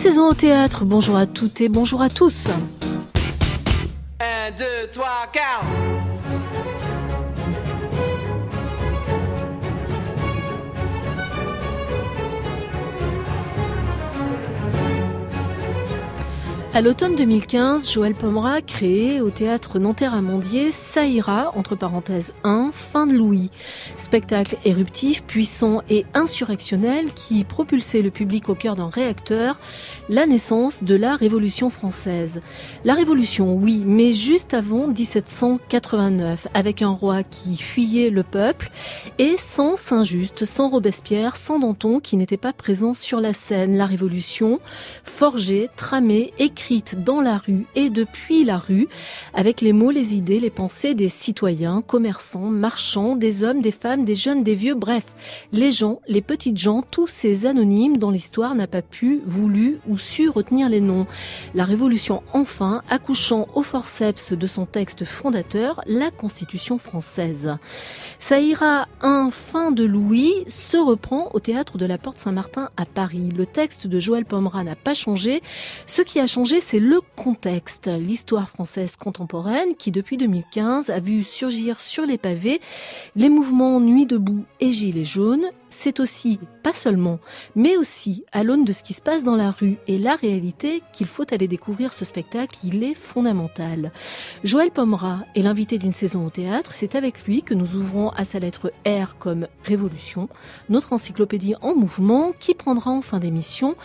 saison au théâtre. Bonjour à toutes et bonjour à tous. 1, 2, 3, 4. À l'automne 2015, Joël Pomera créé au théâtre Nanterre-Amandier Saïra, entre parenthèses 1, fin de Louis. Spectacle éruptif, puissant et insurrectionnel qui propulsait le public au cœur d'un réacteur, la naissance de la Révolution française. La Révolution, oui, mais juste avant 1789, avec un roi qui fuyait le peuple et sans Saint-Just, sans Robespierre, sans Danton qui n'était pas présent sur la scène. La Révolution, forgée, tramée, écrite écrite dans la rue et depuis la rue, avec les mots, les idées, les pensées des citoyens, commerçants, marchands, des hommes, des femmes, des jeunes, des vieux, bref, les gens, les petites gens, tous ces anonymes dont l'histoire n'a pas pu, voulu ou su retenir les noms. La Révolution enfin, accouchant au forceps de son texte fondateur, la Constitution française. Ça ira un fin de Louis se reprend au théâtre de la Porte Saint-Martin à Paris. Le texte de Joël Pomera n'a pas changé. Ce qui a changé c'est le contexte. L'histoire française contemporaine qui, depuis 2015, a vu surgir sur les pavés les mouvements Nuit debout et Gilets jaunes. C'est aussi, pas seulement, mais aussi à l'aune de ce qui se passe dans la rue et la réalité qu'il faut aller découvrir ce spectacle. Il est fondamental. Joël Pomera est l'invité d'une saison au théâtre. C'est avec lui que nous ouvrons à sa lettre R comme Révolution, notre encyclopédie en mouvement qui prendra en fin d'émission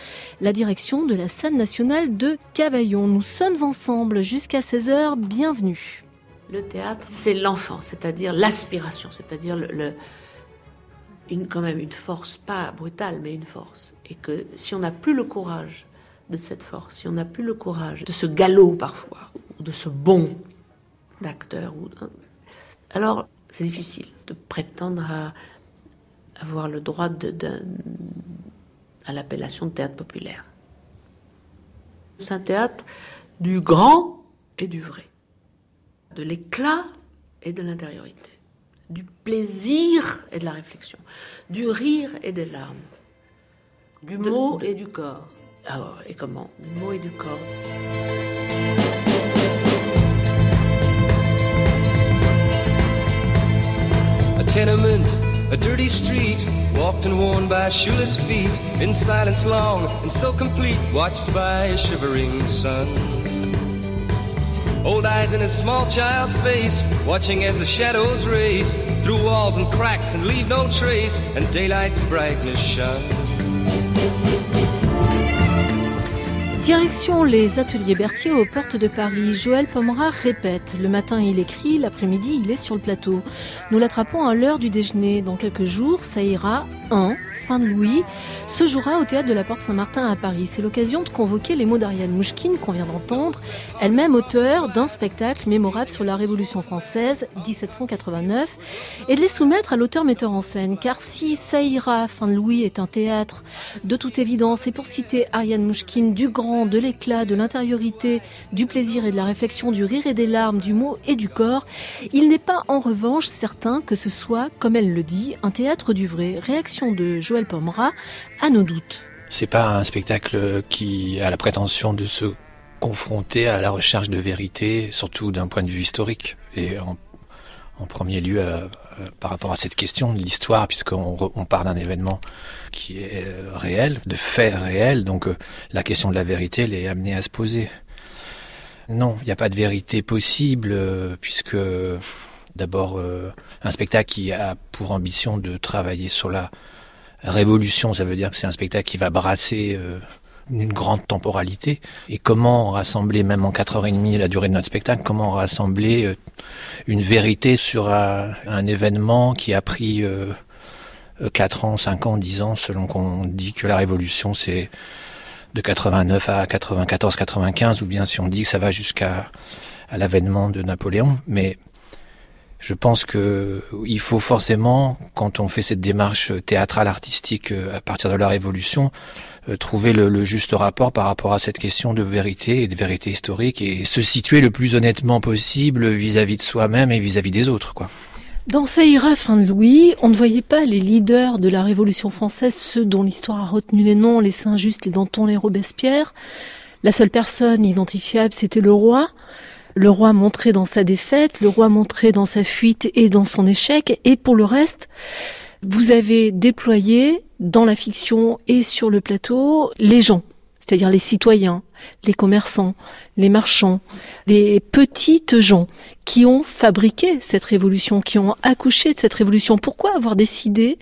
la direction de la scène nationale de Cavaillon. Nous sommes ensemble jusqu'à 16h. Bienvenue. Le théâtre, c'est l'enfant, c'est-à-dire l'aspiration, c'est-à-dire le, une, quand même une force, pas brutale, mais une force. Et que si on n'a plus le courage de cette force, si on n'a plus le courage de ce galop parfois, ou de ce bon d'acteur, alors c'est difficile de prétendre à avoir le droit de, à l'appellation de théâtre populaire. C'est un théâtre du grand et du vrai, de l'éclat et de l'intériorité, du plaisir et de la réflexion, du rire et des larmes. Du mot et du corps. Ah, et comment? Du mot et du corps. A tenement, a dirty street, walked and worn by shoeless feet, in silence long and so complete, watched by a shivering sun. Old eyes in a small child's face, watching as the shadows race through walls and cracks and leave no trace, and daylight's brightness shine. Direction les ateliers Berthier aux portes de Paris. Joël Pomera répète. Le matin, il écrit, l'après-midi, il est sur le plateau. Nous l'attrapons à l'heure du déjeuner. Dans quelques jours, ça ira un fin de Louis, se jouera au théâtre de la Porte Saint-Martin à Paris. C'est l'occasion de convoquer les mots d'Ariane Mouchkine qu'on vient d'entendre, elle-même auteure d'un spectacle mémorable sur la Révolution française 1789, et de les soumettre à l'auteur-metteur en scène. Car si ça ira, fin de Louis est un théâtre, de toute évidence, et pour citer Ariane Mouchkine, du grand, de l'éclat, de l'intériorité, du plaisir et de la réflexion, du rire et des larmes, du mot et du corps, il n'est pas en revanche certain que ce soit, comme elle le dit, un théâtre du vrai. Réaction de Joël Pomera à nos doutes. C'est pas un spectacle qui a la prétention de se confronter à la recherche de vérité, surtout d'un point de vue historique. Et en, premier lieu, euh, euh, par rapport à cette question de l'histoire, puisqu'on on part d'un événement qui est euh, réel, de faits réels, donc la question de la vérité, elle est amenée à se poser. Non, il n'y a pas de vérité possible, puisque d'abord, un spectacle qui a pour ambition de travailler sur la révolution, ça veut dire que c'est un spectacle qui va brasser euh, une grande temporalité. Et comment rassembler, même en 4h30, la durée de notre spectacle, comment rassembler euh, une vérité sur un, événement qui a pris 4 euh, ans, 5 ans, 10 ans, selon qu'on dit que la révolution c'est de 89 à 94, 95, ou bien si on dit que ça va jusqu'à l'avènement de Napoléon. Mais je pense que il faut forcément, quand on fait cette démarche théâtrale artistique euh, à partir de la Révolution, euh, trouver le, juste rapport par rapport à cette question de vérité et de vérité historique et se situer le plus honnêtement possible vis-à-vis de soi-même et vis-à-vis des autres. Dans Saïra, fin de Louis, on ne voyait pas les leaders de la Révolution française, ceux dont l'histoire a retenu les noms, les Saint-Just, les Danton, les Robespierre. La seule personne identifiable, c'était le roi. Le roi montré dans sa défaite, le roi montré dans sa fuite et dans son échec. Et pour le reste, vous avez déployé dans la fiction et sur le plateau les gens, c'est-à-dire les citoyens, les commerçants, les marchands, les petites gens qui ont fabriqué cette révolution, qui ont accouché de cette révolution. Pourquoi avoir décidé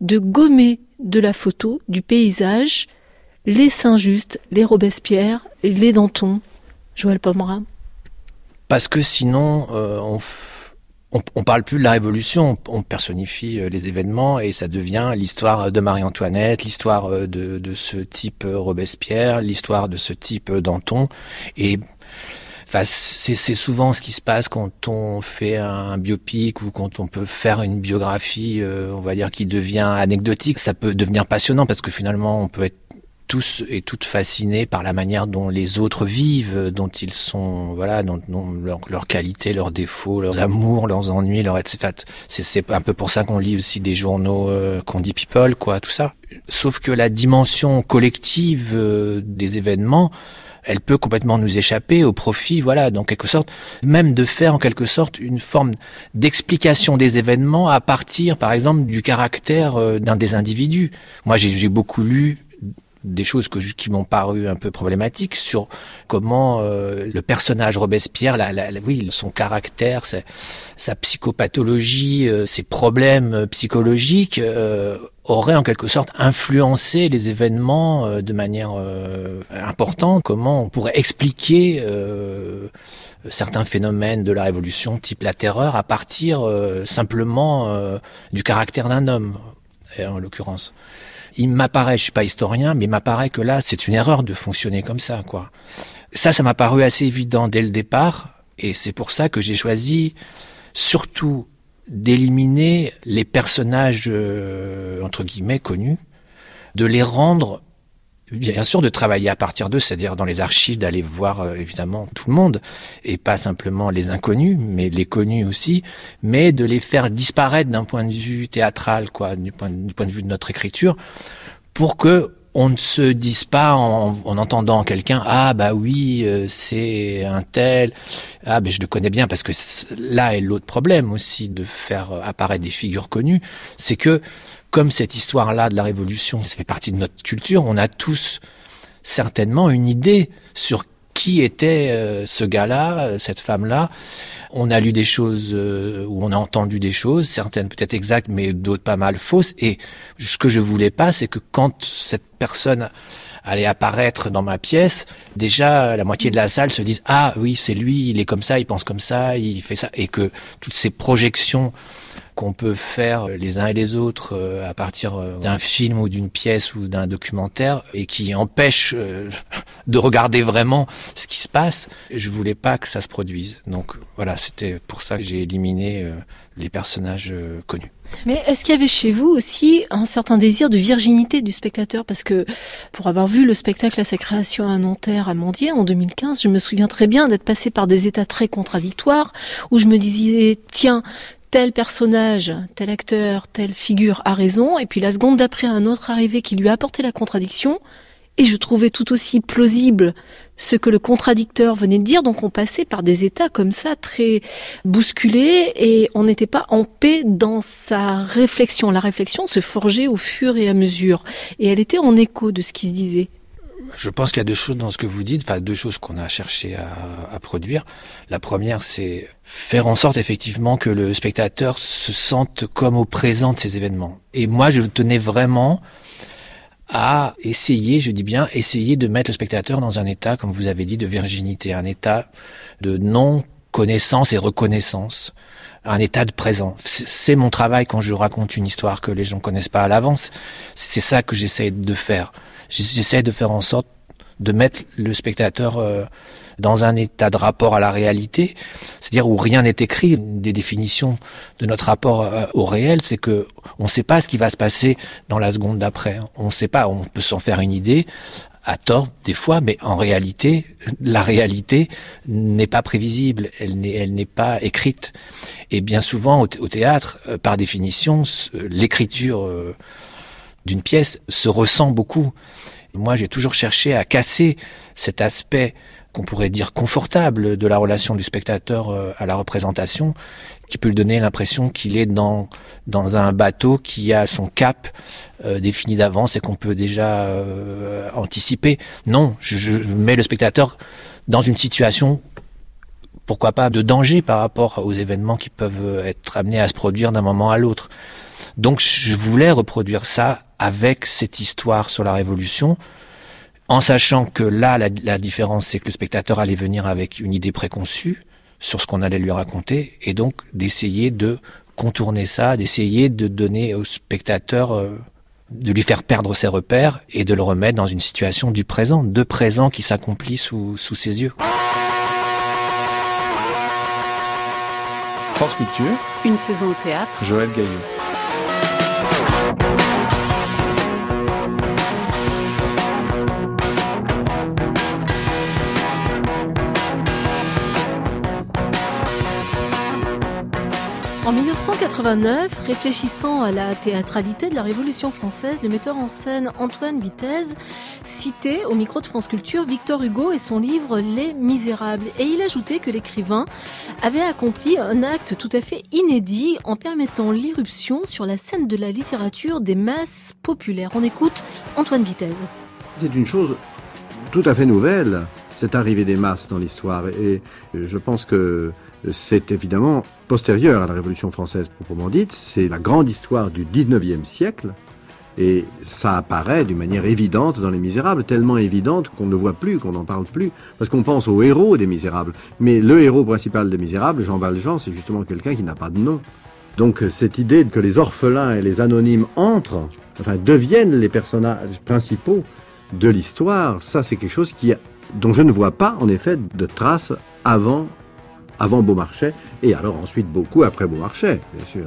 de gommer de la photo, du paysage, les Saint-Just, les Robespierre, les Danton, Joël Pomera? Parce que sinon, euh, on, on, parle plus de la Révolution, on, personnifie euh, les événements et ça devient l'histoire de Marie-Antoinette, l'histoire euh, de, ce type Robespierre, l'histoire de ce type Danton. Et Enfin, c'est souvent ce qui se passe quand on fait un biopic ou quand on peut faire une biographie, on va dire, qui devient anecdotique. Ça peut devenir passionnant parce que finalement, on peut être tous et toutes fascinés par la manière dont les autres vivent, dont ils sont, voilà, dont, leurs qualités, leurs défauts, leurs amours, leurs ennuis, leurs etc. C'est un peu pour ça qu'on lit aussi des journaux euh, qu'on dit people, quoi, tout ça. Sauf que la dimension collective euh, des événements, elle peut complètement nous échapper au profit, voilà, donc quelque sorte, même de faire en quelque sorte une forme d'explication des événements à partir, par exemple, du caractère euh, d'un des individus. Moi, j'ai beaucoup lu des choses que, qui m'ont paru un peu problématiques sur comment euh, le personnage Robespierre, oui, son caractère, sa, psychopathologie, euh, ses problèmes euh, psychologiques auraient en quelque sorte influencé les événements de manière importante. Comment on pourrait expliquer certains phénomènes de la Révolution, type la terreur, à partir simplement du caractère d'un homme, en l'occurrence il m'apparaît, je suis pas historien, mais il m'apparaît que là, c'est une erreur de fonctionner comme ça, quoi. Ça, ça m'a paru assez évident dès le départ, et c'est pour ça que j'ai choisi surtout d'éliminer les personnages euh, entre guillemets connus, de les rendre bien sûr de travailler à partir d'eux, c'est-à-dire dans les archives, d'aller voir euh, évidemment tout le monde, et pas simplement les inconnus, mais les connus aussi, mais de les faire disparaître d'un point de vue théâtral, quoi, du point, du point de vue de notre écriture, pour que on ne se dise pas en, en entendant quelqu'un ah bah oui euh, c'est un tel. Ah ben je le connais bien parce que là est l'autre problème aussi de faire apparaître des figures connues. C'est que comme cette histoire-là de la Révolution, ça fait partie de notre culture, on a tous certainement une idée sur qui était euh, ce gars-là, cette femme-là. On a lu des choses euh, ou on a entendu des choses, certaines peut-être exactes, mais d'autres pas mal fausses. Et ce que je voulais pas, c'est que quand cette personne allait apparaître dans ma pièce, déjà la moitié de la salle se dise ah oui c'est lui, il est comme ça, il pense comme ça, il fait ça, et que toutes ces projections qu'on peut faire les uns et les autres euh, à partir euh, d'un film ou d'une pièce ou d'un documentaire et qui empêche euh, de regarder vraiment ce qui se passe. Je voulais pas que ça se produise. Donc voilà, c'était pour ça que j'ai éliminé les personnages connus. Mais est-ce qu'il y avait chez vous aussi un certain désir de virginité du spectateur? Parce que pour avoir vu le spectacle à sa création à Nanterre à Mandier en 2015, je me souviens très bien d'être passé par des états très contradictoires où je me disais tiens tel personnage, tel acteur, telle figure a raison, et puis la seconde d'après un autre arrivé qui lui a apporté la contradiction, et je trouvais tout aussi plausible ce que le contradicteur venait de dire, donc on passait par des états comme ça très bousculés et on n'était pas en paix dans sa réflexion. La réflexion se forgeait au fur et à mesure et elle était en écho de ce qui se disait. Je pense qu'il y a deux choses dans ce que vous dites, enfin deux choses qu'on a cherché à, à, produire. La première, c'est faire en sorte effectivement que le spectateur se sente comme au présent de ces événements. Et moi, je tenais vraiment à essayer, je dis bien, essayer de mettre le spectateur dans un état, comme vous avez dit, de virginité, un état de non-connaissance et reconnaissance, un état de présent. C'est mon travail quand je raconte une histoire que les gens connaissent pas à l'avance. C'est ça que j'essaie de faire. J'essaie de faire en sorte de mettre le spectateur euh, dans un état de rapport à la réalité, c'est-à-dire où rien n'est écrit. Des définitions de notre rapport euh, au réel, c'est que on ne sait pas ce qui va se passer dans la seconde d'après. On ne sait pas. On peut s'en faire une idée à tort des fois, mais en réalité, la réalité n'est pas prévisible, elle n'est, pas écrite. Et bien souvent au, théâtre, euh, par définition, l'écriture euh, d'une pièce se ressent beaucoup. Moi, j'ai toujours cherché à casser cet aspect qu'on pourrait dire confortable de la relation du spectateur euh, à la représentation, qui peut lui donner l'impression qu'il est dans, dans un bateau qui a son cap euh, défini d'avance et qu'on peut déjà euh, anticiper. Non, je, je, mets le spectateur dans une situation, pourquoi pas, de danger par rapport aux événements qui peuvent être amenés à se produire d'un moment à l'autre. Donc je voulais reproduire ça avec cette histoire sur la Révolution, en sachant que là, la, différence, c'est que le spectateur allait venir avec une idée préconçue sur ce qu'on allait lui raconter, et donc d'essayer de contourner ça, d'essayer de donner au spectateur, euh, de lui faire perdre ses repères et de le remettre dans une situation du présent, de présent qui s'accomplit sous, sous ses yeux. France Culture. Une saison au théâtre. Joël Gaillot. 1989, réfléchissant à la théâtralité de la Révolution française, le metteur en scène Antoine Vitesse citait au micro de France Culture Victor Hugo et son livre Les Misérables. Et il ajoutait que l'écrivain avait accompli un acte tout à fait inédit en permettant l'irruption sur la scène de la littérature des masses populaires. On écoute Antoine Vitesse. C'est une chose tout à fait nouvelle, cette arrivée des masses dans l'histoire. Et je pense que c'est évidemment postérieur à la Révolution française proprement dite, c'est la grande histoire du 19e siècle, et ça apparaît d'une manière évidente dans Les Misérables, tellement évidente qu'on ne voit plus, qu'on n'en parle plus, parce qu'on pense au héros des Misérables. Mais le héros principal des Misérables, Jean Valjean, c'est justement quelqu'un qui n'a pas de nom. Donc cette idée que les orphelins et les anonymes entrent, enfin deviennent les personnages principaux de l'histoire, ça c'est quelque chose qui, dont je ne vois pas en effet de traces avant avant Beaumarchais, et alors ensuite beaucoup après Beaumarchais, bien sûr.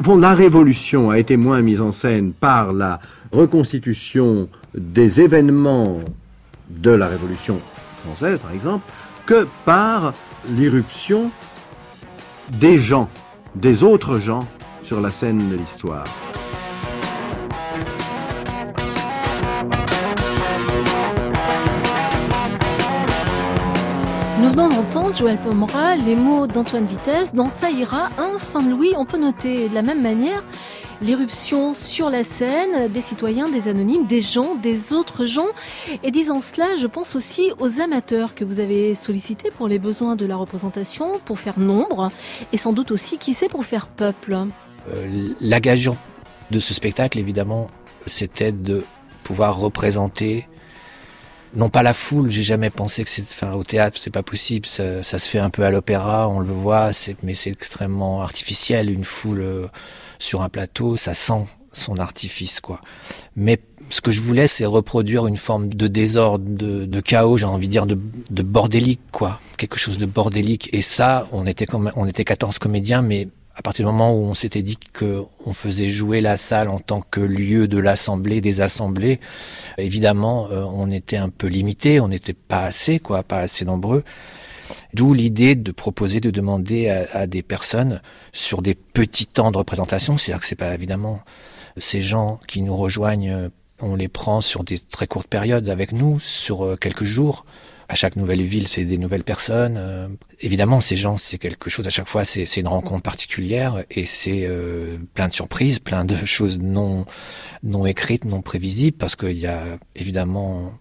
Bon, la Révolution a été moins mise en scène par la reconstitution des événements de la Révolution française, par exemple, que par l'irruption des gens, des autres gens sur la scène de l'histoire. Venons d'entendre, Joël Pomera, les mots d'Antoine Vitesse. Dans Ça ira, un fin de Louis, on peut noter de la même manière l'irruption sur la scène des citoyens, des anonymes, des gens, des autres gens. Et disant cela, je pense aussi aux amateurs que vous avez sollicités pour les besoins de la représentation, pour faire nombre, et sans doute aussi, qui sait, pour faire peuple. Euh, de ce spectacle, évidemment, c'était de pouvoir représenter non pas la foule, j'ai jamais pensé que c'est, enfin, au théâtre, c'est pas possible. Ça, se fait un peu à l'opéra, on le voit, mais c'est extrêmement artificiel. Une foule euh, sur un plateau, ça sent son artifice, quoi. Mais ce que je voulais, c'est reproduire une forme de désordre, de, chaos, j'ai envie de dire, de, de, bordélique, quoi. Quelque chose de bordélique. Et ça, on était comme, on était 14 comédiens, mais à partir du moment où on s'était dit qu'on faisait jouer la salle en tant que lieu de l'assemblée, des assemblées, évidemment, euh, on était un peu limité, on n'était pas assez, quoi, pas assez nombreux. D'où l'idée de proposer, de demander à, des personnes sur des petits temps de représentation, c'est-à-dire que c'est pas évidemment ces gens qui nous rejoignent, on les prend sur des très courtes périodes avec nous, sur euh, quelques jours à chaque nouvelle ville, c'est des nouvelles personnes. Euh, évidemment, ces gens, c'est quelque chose. À chaque fois, c'est une rencontre particulière et c'est euh, plein de surprises, plein de choses non non écrites, non prévisibles, parce qu'il y a évidemment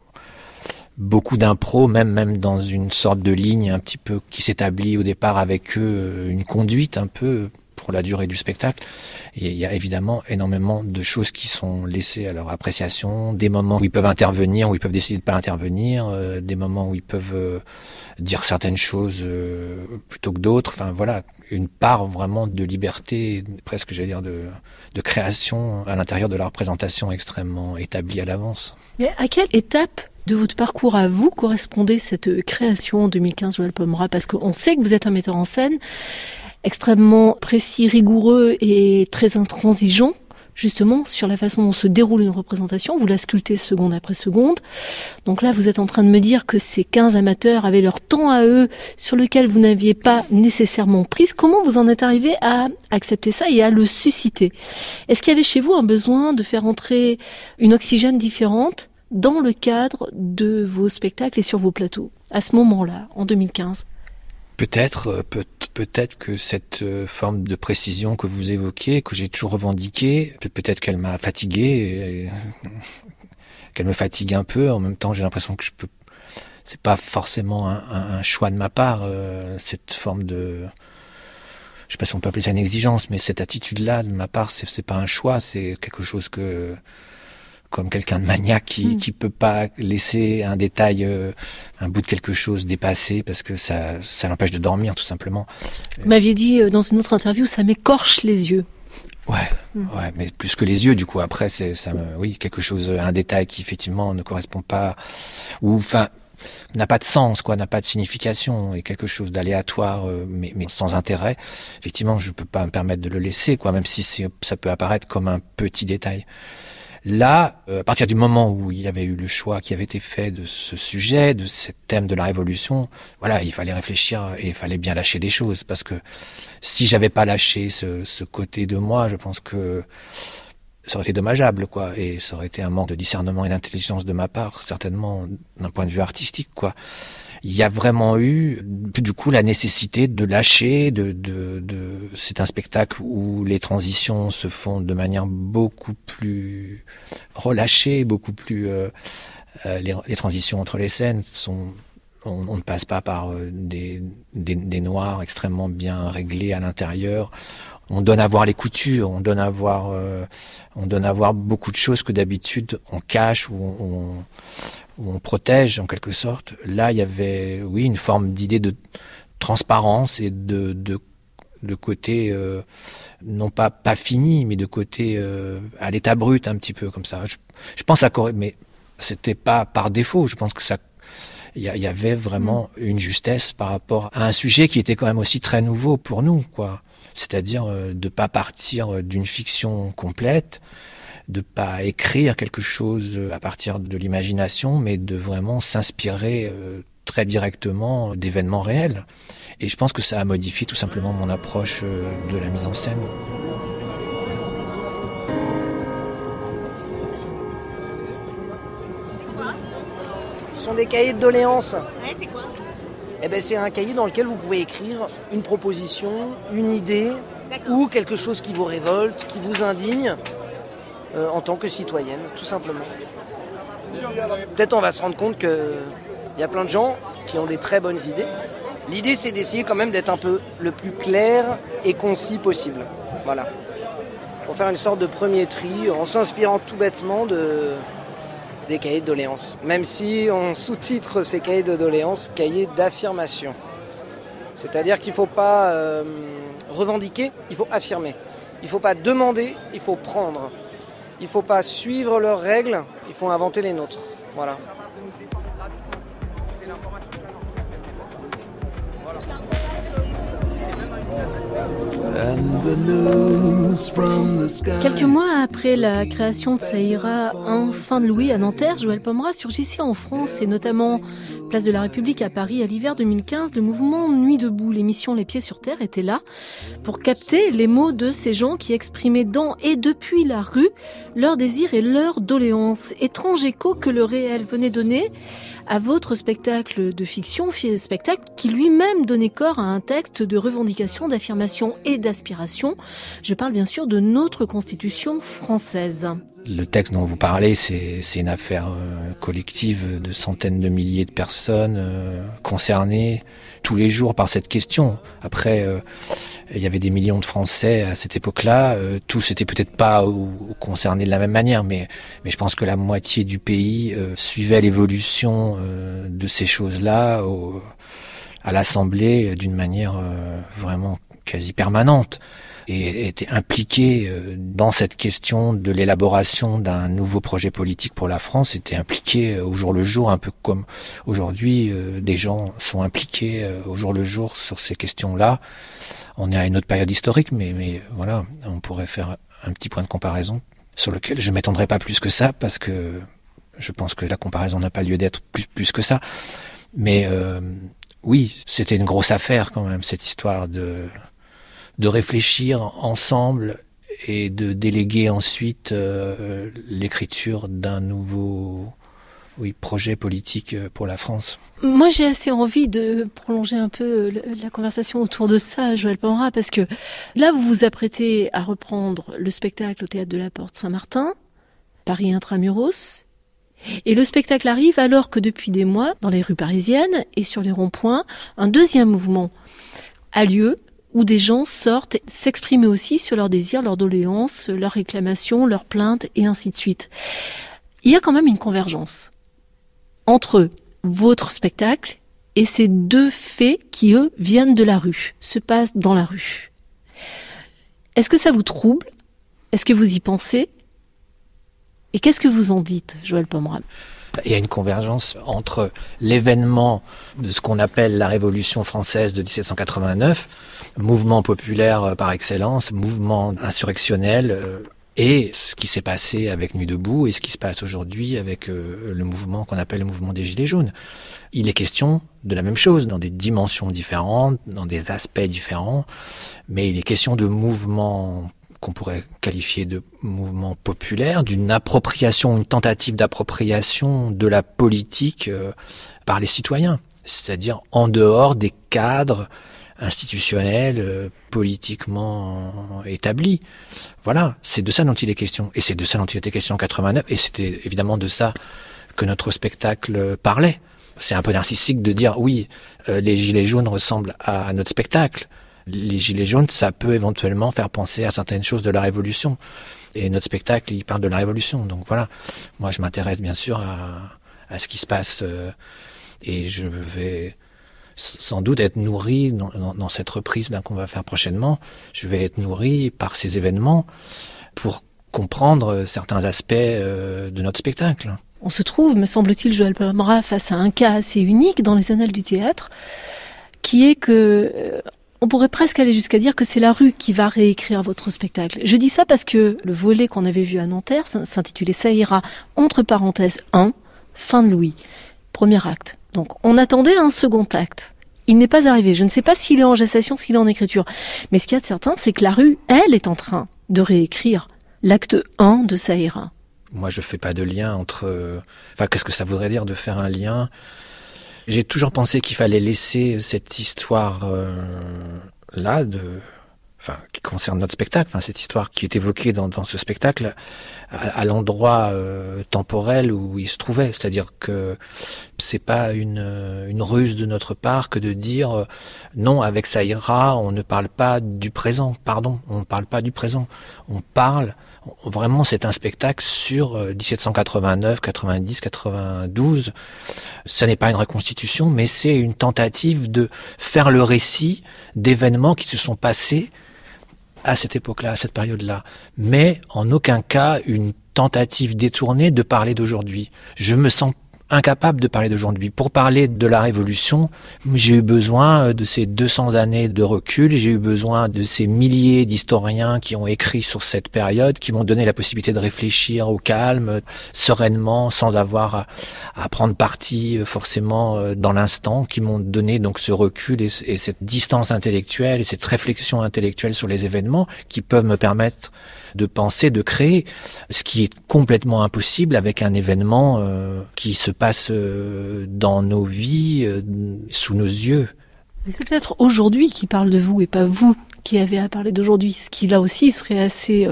beaucoup d'impro, même même dans une sorte de ligne un petit peu qui s'établit au départ avec eux, euh, une conduite un peu pour la durée du spectacle. Il y a évidemment énormément de choses qui sont laissées à leur appréciation, des moments où ils peuvent intervenir, où ils peuvent décider de pas intervenir, euh, des moments où ils peuvent euh, dire certaines choses euh, plutôt que d'autres. Enfin voilà, une part vraiment de liberté, presque j'allais dire de, de création à l'intérieur de la représentation extrêmement établie à l'avance. Mais à quelle étape de votre parcours à vous correspondait cette création en 2015, Joël Pomera? Parce qu'on sait que vous êtes un metteur en scène extrêmement précis, rigoureux et très intransigeant justement sur la façon dont se déroule une représentation. Vous la sculptez seconde après seconde. Donc là, vous êtes en train de me dire que ces 15 amateurs avaient leur temps à eux sur lequel vous n'aviez pas nécessairement prise. Comment vous en êtes arrivé à accepter ça et à le susciter? Est-ce qu'il y avait chez vous un besoin de faire entrer une oxygène différente dans le cadre de vos spectacles et sur vos plateaux à ce moment-là, en 2015 Peut-être, euh, peut, peut-être que cette euh, forme de précision que vous évoquez, que j'ai toujours revendiquée, peut-être qu'elle m'a fatigué, qu'elle me fatigue un peu. En même temps, j'ai l'impression que je peux. C'est pas forcément un, choix de ma part, euh, cette forme de. Je sais pas si on peut appeler ça une exigence, mais cette attitude-là de ma part, c'est pas un choix, c'est quelque chose que comme quelqu'un de maniaque qui, ne hmm. peut pas laisser un détail, euh, un bout de quelque chose dépasser parce que ça, ça l'empêche de dormir tout simplement. Vous m'aviez dit euh, dans une autre interview, ça m'écorche les yeux. Ouais, hmm. ouais, mais plus que les yeux, du coup. Après, c'est ça, oui, quelque chose, un détail qui effectivement ne correspond pas, ou enfin n'a pas de sens, quoi, n'a pas de signification, et quelque chose d'aléatoire, euh, mais, mais, sans intérêt. Effectivement, je peux pas me permettre de le laisser, quoi, même si ça peut apparaître comme un petit détail. Là, euh, à partir du moment où il y avait eu le choix qui avait été fait de ce sujet, de ce thème de la révolution, voilà, il fallait réfléchir et il fallait bien lâcher des choses. Parce que si j'avais pas lâché ce, ce, côté de moi, je pense que ça aurait été dommageable, quoi, et ça aurait été un manque de discernement et d'intelligence de ma part, certainement d'un point de vue artistique, quoi il y a vraiment eu du coup la nécessité de lâcher, de, c'est un spectacle où les transitions se font de manière beaucoup plus relâchée, beaucoup plus euh, euh, les, transitions entre les scènes sont on, ne passe pas par euh, des, noirs extrêmement bien réglés à l'intérieur. On donne à voir les coutures, on donne à voir, on donne à voir beaucoup de choses que d'habitude on cache ou on, où on protège en quelque sorte. Là, il y avait, oui, une forme d'idée de transparence et de, de, de côté, euh, non pas pas fini, mais de côté euh, à l'état brut un petit peu comme ça. Je, je pense à mais c'était pas par défaut. Je pense que ça, il y, y, avait vraiment mm. une justesse par rapport à un sujet qui était quand même aussi très nouveau pour nous, quoi. C'est-à-dire euh, de pas partir d'une fiction complète, de pas écrire quelque chose à partir de l'imagination, mais de vraiment s'inspirer euh, très directement d'événements réels. Et je pense que ça a modifié tout simplement mon approche euh, de la mise en scène. Ce sont des cahiers de doléances. Ouais, c'est quoi? Eh ben, c'est un cahier dans lequel vous pouvez écrire une proposition, une idée ou quelque chose qui vous révolte, qui vous indigne. Euh, en tant que citoyenne, tout simplement. Peut-être on va se rendre compte qu'il y a plein de gens qui ont des très bonnes idées. L'idée, c'est d'essayer quand même d'être un peu le plus clair et concis possible. Voilà. Pour faire une sorte de premier tri en s'inspirant tout bêtement de, des cahiers de doléances. Même si on sous-titre ces cahiers de doléances cahiers d'affirmation. C'est-à-dire qu'il ne faut pas euh, revendiquer, il faut affirmer. Il ne faut pas demander, il faut prendre. Il ne faut pas suivre leurs règles, il faut inventer les nôtres. Voilà. Quelques mois après la création de Saïra, un fin de Louis à Nanterre, Joël Pomera surgissait en France et notamment place de la République à Paris à l'hiver 2015, le mouvement Nuit debout, l'émission Les Pieds sur Terre était là pour capter les mots de ces gens qui exprimaient dans et depuis la rue leurs désirs et leurs doléances. Étrange écho que le réel venait donner à votre spectacle de fiction, spectacle qui lui-même donnait corps à un texte de revendication, d'affirmation et d'aspiration. Je parle bien sûr de notre constitution française. Le texte dont vous parlez, c'est une affaire euh, collective de centaines de milliers de personnes euh, concernées tous les jours par cette question. Après, euh, il y avait des millions de Français à cette époque-là. Euh, tous n'étaient peut-être pas concernés de la même manière, mais, mais je pense que la moitié du pays euh, suivait l'évolution euh, de ces choses-là à l'Assemblée d'une manière vraiment quasi permanente et était impliqué dans cette question de l'élaboration d'un nouveau projet politique pour la France, était impliqué au jour le jour, un peu comme aujourd'hui des gens sont impliqués au jour le jour sur ces questions-là on est à une autre période historique, mais, voilà, on pourrait faire un petit point de comparaison sur lequel je m'étendrai pas plus que ça parce que je pense que la comparaison n'a pas lieu d'être plus, plus que ça. Mais euh, oui, c'était une grosse affaire quand même, cette histoire de, de réfléchir ensemble et de déléguer ensuite euh, l'écriture d'un nouveau oui, projet politique euh, pour la France. Moi, j'ai assez envie de prolonger un peu la conversation autour de ça, Joël Panra, parce que là, vous vous apprêtez à reprendre le spectacle au théâtre de la Porte Saint-Martin, Paris Intramuros, et le spectacle arrive alors que depuis des mois, dans les rues parisiennes et sur les ronds-points, un deuxième mouvement a lieu où des gens sortent s'exprimer aussi sur leurs désirs, leurs doléances, leurs réclamations, leurs plaintes et ainsi de suite. Il y a quand même une convergence entre votre spectacle et ces deux faits qui, eux, viennent de la rue, se passent dans la rue. Est-ce que ça vous trouble? Est-ce que vous y pensez? Et qu'est-ce que vous en dites, Joël Pomeram il y a une convergence entre l'événement de ce qu'on appelle la Révolution française de 1789, mouvement populaire euh, par excellence, mouvement insurrectionnel, euh, et ce qui s'est passé avec Nuit debout et ce qui se passe aujourd'hui avec euh, le mouvement qu'on appelle le mouvement des Gilets jaunes. Il est question de la même chose dans des dimensions différentes, dans des aspects différents, mais il est question de mouvements qu'on pourrait qualifier de mouvement populaire, d'une appropriation, une tentative d'appropriation de la politique par les citoyens, c'est-à-dire en dehors des cadres institutionnels, euh, politiquement établis. Voilà, c'est de ça dont il est question. Et c'est de ça dont il était question en 89, et c'était évidemment de ça que notre spectacle parlait. C'est un peu narcissique de dire oui, euh, les gilets jaunes ressemblent à notre spectacle les gilets jaunes, ça peut éventuellement faire penser à certaines choses de la Révolution. Et notre spectacle, il parle de la Révolution. Donc voilà, moi je m'intéresse bien sûr à, ce qui se passe euh, et je vais sans doute être nourri dans, cette reprise qu'on va faire prochainement. Je vais être nourri par ces événements pour comprendre certains aspects euh, de notre spectacle. On se trouve, me semble-t-il, Joël Palmera, face à un cas assez unique dans les annales du théâtre, qui est que euh, on pourrait presque aller jusqu'à dire que c'est la rue qui va réécrire votre spectacle. Je dis ça parce que le volet qu'on avait vu à Nanterre s'intitulait Ça ira entre parenthèses 1, fin de Louis, premier acte. Donc on attendait un second acte. Il n'est pas arrivé. Je ne sais pas s'il est en gestation, s'il est en écriture. Mais ce qu'il y a de certain, c'est que la rue, elle, est en train de réécrire l'acte 1 de Ça ira. Moi, je fais pas de lien entre. Enfin, qu'est-ce que ça voudrait dire de faire un lien? J'ai toujours pensé qu'il fallait laisser cette histoire euh, là de qui concerne notre spectacle, cette histoire qui est évoquée dans, ce spectacle, à, l'endroit euh, temporel où il se trouvait. C'est-à-dire que c'est pas une, une ruse de notre part que de dire euh, non, avec Saïra, on ne parle pas du présent. Pardon, on ne parle pas du présent. On parle vraiment c'est un spectacle sur 1789, 90, 92. Ce n'est pas une reconstitution, mais c'est une tentative de faire le récit d'événements qui se sont passés à cette époque-là, à cette période-là. Mais en aucun cas une tentative détournée de parler d'aujourd'hui. Je me sens incapable de parler d'aujourd'hui. Pour parler de la Révolution, j'ai eu besoin de ces 200 années de recul, j'ai eu besoin de ces milliers d'historiens qui ont écrit sur cette période, qui m'ont donné la possibilité de réfléchir au calme, sereinement, sans avoir à, prendre parti euh, forcément euh, dans l'instant, qui m'ont donné donc ce recul et cette distance intellectuelle et cette réflexion intellectuelle sur les événements qui peuvent me permettre de penser, de créer, ce qui est complètement impossible avec un événement euh, qui se passe euh, dans nos vies, euh, sous nos yeux. C'est peut-être aujourd'hui qui parle de vous et pas vous qui avez à parler d'aujourd'hui, ce qui là aussi serait assez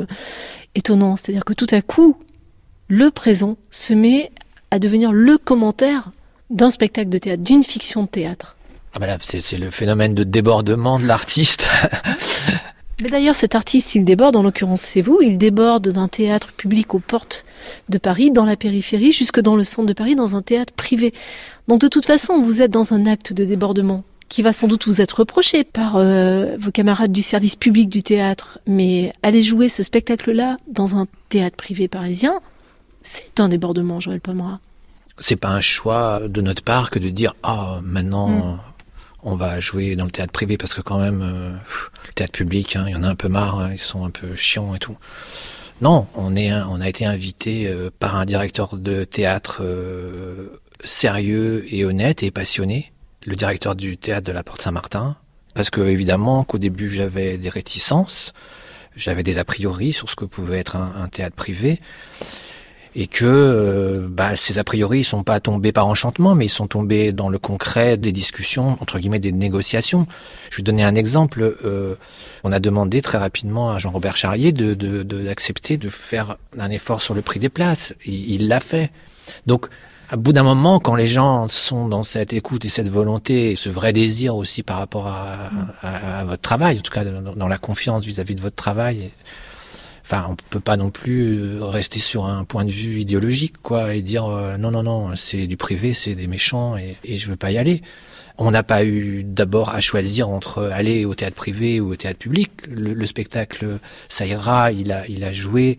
étonnant. C'est-à-dire que tout à coup, le présent se met à devenir le commentaire d'un spectacle de théâtre, d'une fiction de théâtre. Ah ben c'est le phénomène de débordement de l'artiste. Mais d'ailleurs, cet artiste, il déborde, en l'occurrence c'est vous, il déborde d'un théâtre public aux portes de Paris, dans la périphérie, jusque dans le centre de Paris, dans un théâtre privé. Donc de toute façon, vous êtes dans un acte de débordement qui va sans doute vous être reproché par euh, vos camarades du service public du théâtre. Mais aller jouer ce spectacle-là dans un théâtre privé parisien, c'est un débordement, Joël Pomera. C'est pas un choix de notre part que de dire ah maintenant. Hmm on va jouer dans le théâtre privé parce que quand même, euh, le théâtre public, hein, il y en a un peu marre, hein, ils sont un peu chiants et tout. Non, on, est on a été invité euh, par un directeur de théâtre euh, sérieux et honnête et passionné, le directeur du théâtre de la Porte Saint-Martin, parce que évidemment qu'au début j'avais des réticences, j'avais des a priori sur ce que pouvait être un, un théâtre privé et que euh, bah, ces a priori ils sont pas tombés par enchantement, mais ils sont tombés dans le concret des discussions entre guillemets des négociations. Je vais donner un exemple. Euh, on a demandé très rapidement à Jean-Robert Charrier de d'accepter de, de, faire un effort sur le prix des places. Il l'a fait. Donc à bout d'un moment, quand les gens sont dans cette écoute et cette volonté, et ce vrai désir aussi par rapport à, à, à votre travail, en tout cas dans, la confiance vis-à-vis -vis de votre travail, enfin, on peut pas non plus euh, rester sur un point de vue idéologique, quoi, et dire euh, non, non, non, c'est du privé, c'est des méchants, et, et je veux pas y aller. On n'a pas eu d'abord à choisir entre aller au théâtre privé ou au théâtre public. Le, le spectacle ça ira, il a, il a joué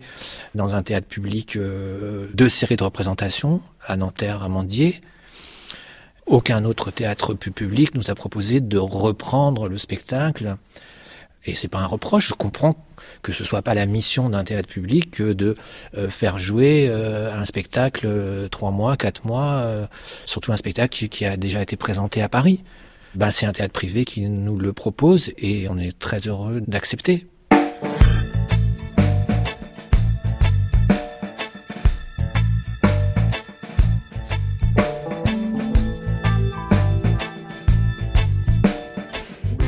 dans un théâtre public euh, deux séries de représentations à Nanterre, à Mandier. Aucun autre théâtre public nous a proposé de reprendre le spectacle. Et c'est pas un reproche. Je comprends que ce soit pas la mission d'un théâtre public que de euh, faire jouer euh, un spectacle euh, trois mois, quatre mois, surtout un spectacle qui, qui, a déjà été présenté à Paris. Ben, c'est un théâtre privé qui nous le propose et on est très heureux d'accepter.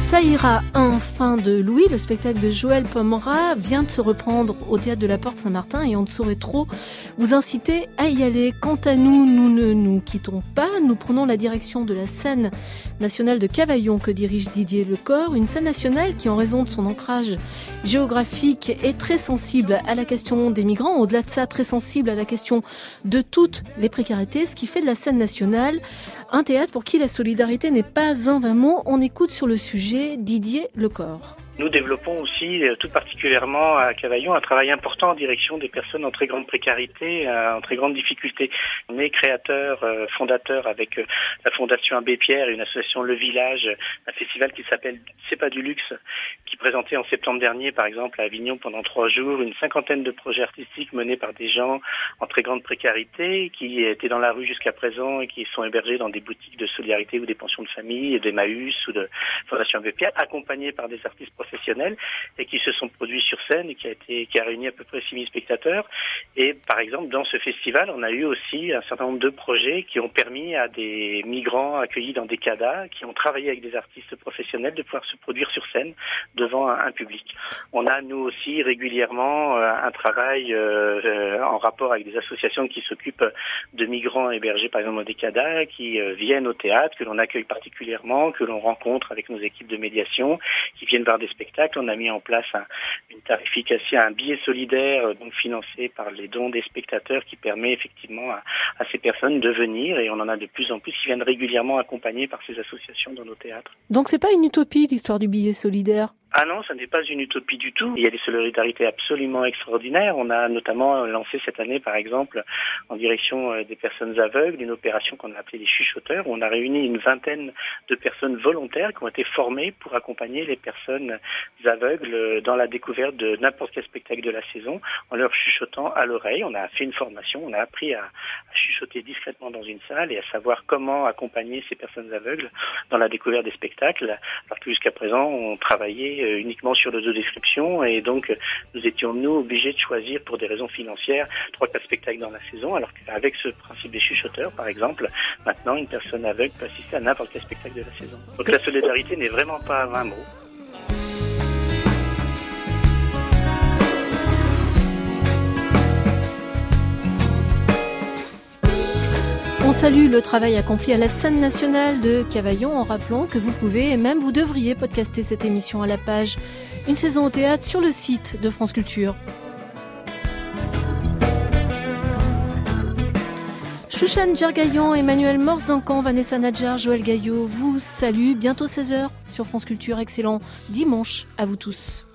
Ça ira. Un fin de Louis, le spectacle de Joël Pomera vient de se reprendre au théâtre de la Porte Saint-Martin et on ne saurait trop vous inciter à y aller. Quant à nous, nous ne nous quittons pas, nous prenons la direction de la scène nationale de Cavaillon que dirige Didier Lecor, une scène nationale qui en raison de son ancrage géographique est très sensible à la question des migrants, au-delà de ça très sensible à la question de toutes les précarités, ce qui fait de la scène nationale un théâtre pour qui la solidarité n'est pas un vain mot. On écoute sur le sujet Didier Lecor. Nous développons aussi, euh, tout particulièrement à Cavaillon, un travail important en direction des personnes en très grande précarité, euh, en très grande difficulté. On est créateur, euh, fondateur avec la Fondation Abbé Pierre et une association Le Village, un festival qui s'appelle C'est pas du luxe, qui présentait en septembre dernier, par exemple, à Avignon pendant trois jours, une cinquantaine de projets artistiques menés par des gens en très grande précarité, qui étaient dans la rue jusqu'à présent et qui sont hébergés dans des boutiques de solidarité ou des pensions de famille, des Maüs ou de Fondation Abbé Pierre, accompagnés par des artistes et qui se sont produits sur scène et qui a été qui a réuni à peu près 6000 spectateurs et par exemple dans ce festival on a eu aussi un certain nombre de projets qui ont permis à des migrants accueillis dans des CADA qui ont travaillé avec des artistes professionnels de pouvoir se produire sur scène devant un, public. On a nous aussi régulièrement euh, un travail euh, euh, en rapport avec des associations qui s'occupent de migrants hébergés par exemple dans des CADA qui viennent au théâtre que l'on accueille particulièrement que l'on rencontre avec nos équipes de médiation qui viennent voir des spectacles. On a mis en place un, une tarification, un billet solidaire euh, donc financé par les dons des spectateurs qui permet effectivement à, à, ces personnes de venir et on en a de plus en plus qui viennent régulièrement accompagnés par ces associations dans nos théâtres. Donc c'est pas une utopie l'histoire du billet solidaire? Ah non, ça n'est pas une utopie du tout. Il y a des solidarités absolument extraordinaires. On a notamment lancé cette année, par exemple, en direction euh, des personnes aveugles, une opération qu'on a appelée les chuchoteurs, où on a réuni une vingtaine de personnes volontaires qui ont été formées pour accompagner les personnes aveugles dans la découverte de n'importe quel spectacle de la saison, en leur chuchotant à l'oreille. On a fait une formation, on a appris à, à chuchoter discrètement dans une salle et à savoir comment accompagner ces personnes aveugles dans la découverte des spectacles, alors que jusqu'à présent, on travaillait uniquement sur l'audio-description et donc nous étions nous obligés de choisir pour des raisons financières trois quatre spectacles dans la saison alors qu'avec ce principe des chuchoteurs par exemple maintenant une personne aveugle peut assister à n'importe quel spectacle de la saison donc la solidarité n'est vraiment pas un mot On salue le travail accompli à la scène nationale de Cavaillon en rappelant que vous pouvez et même vous devriez podcaster cette émission à la page Une saison au théâtre sur le site de France Culture. Chouchan Djergaillan, Emmanuel Morse Duncan, Vanessa Nadjar, Joël Gaillot vous salue. Bientôt 16h sur France Culture. Excellent dimanche à vous tous.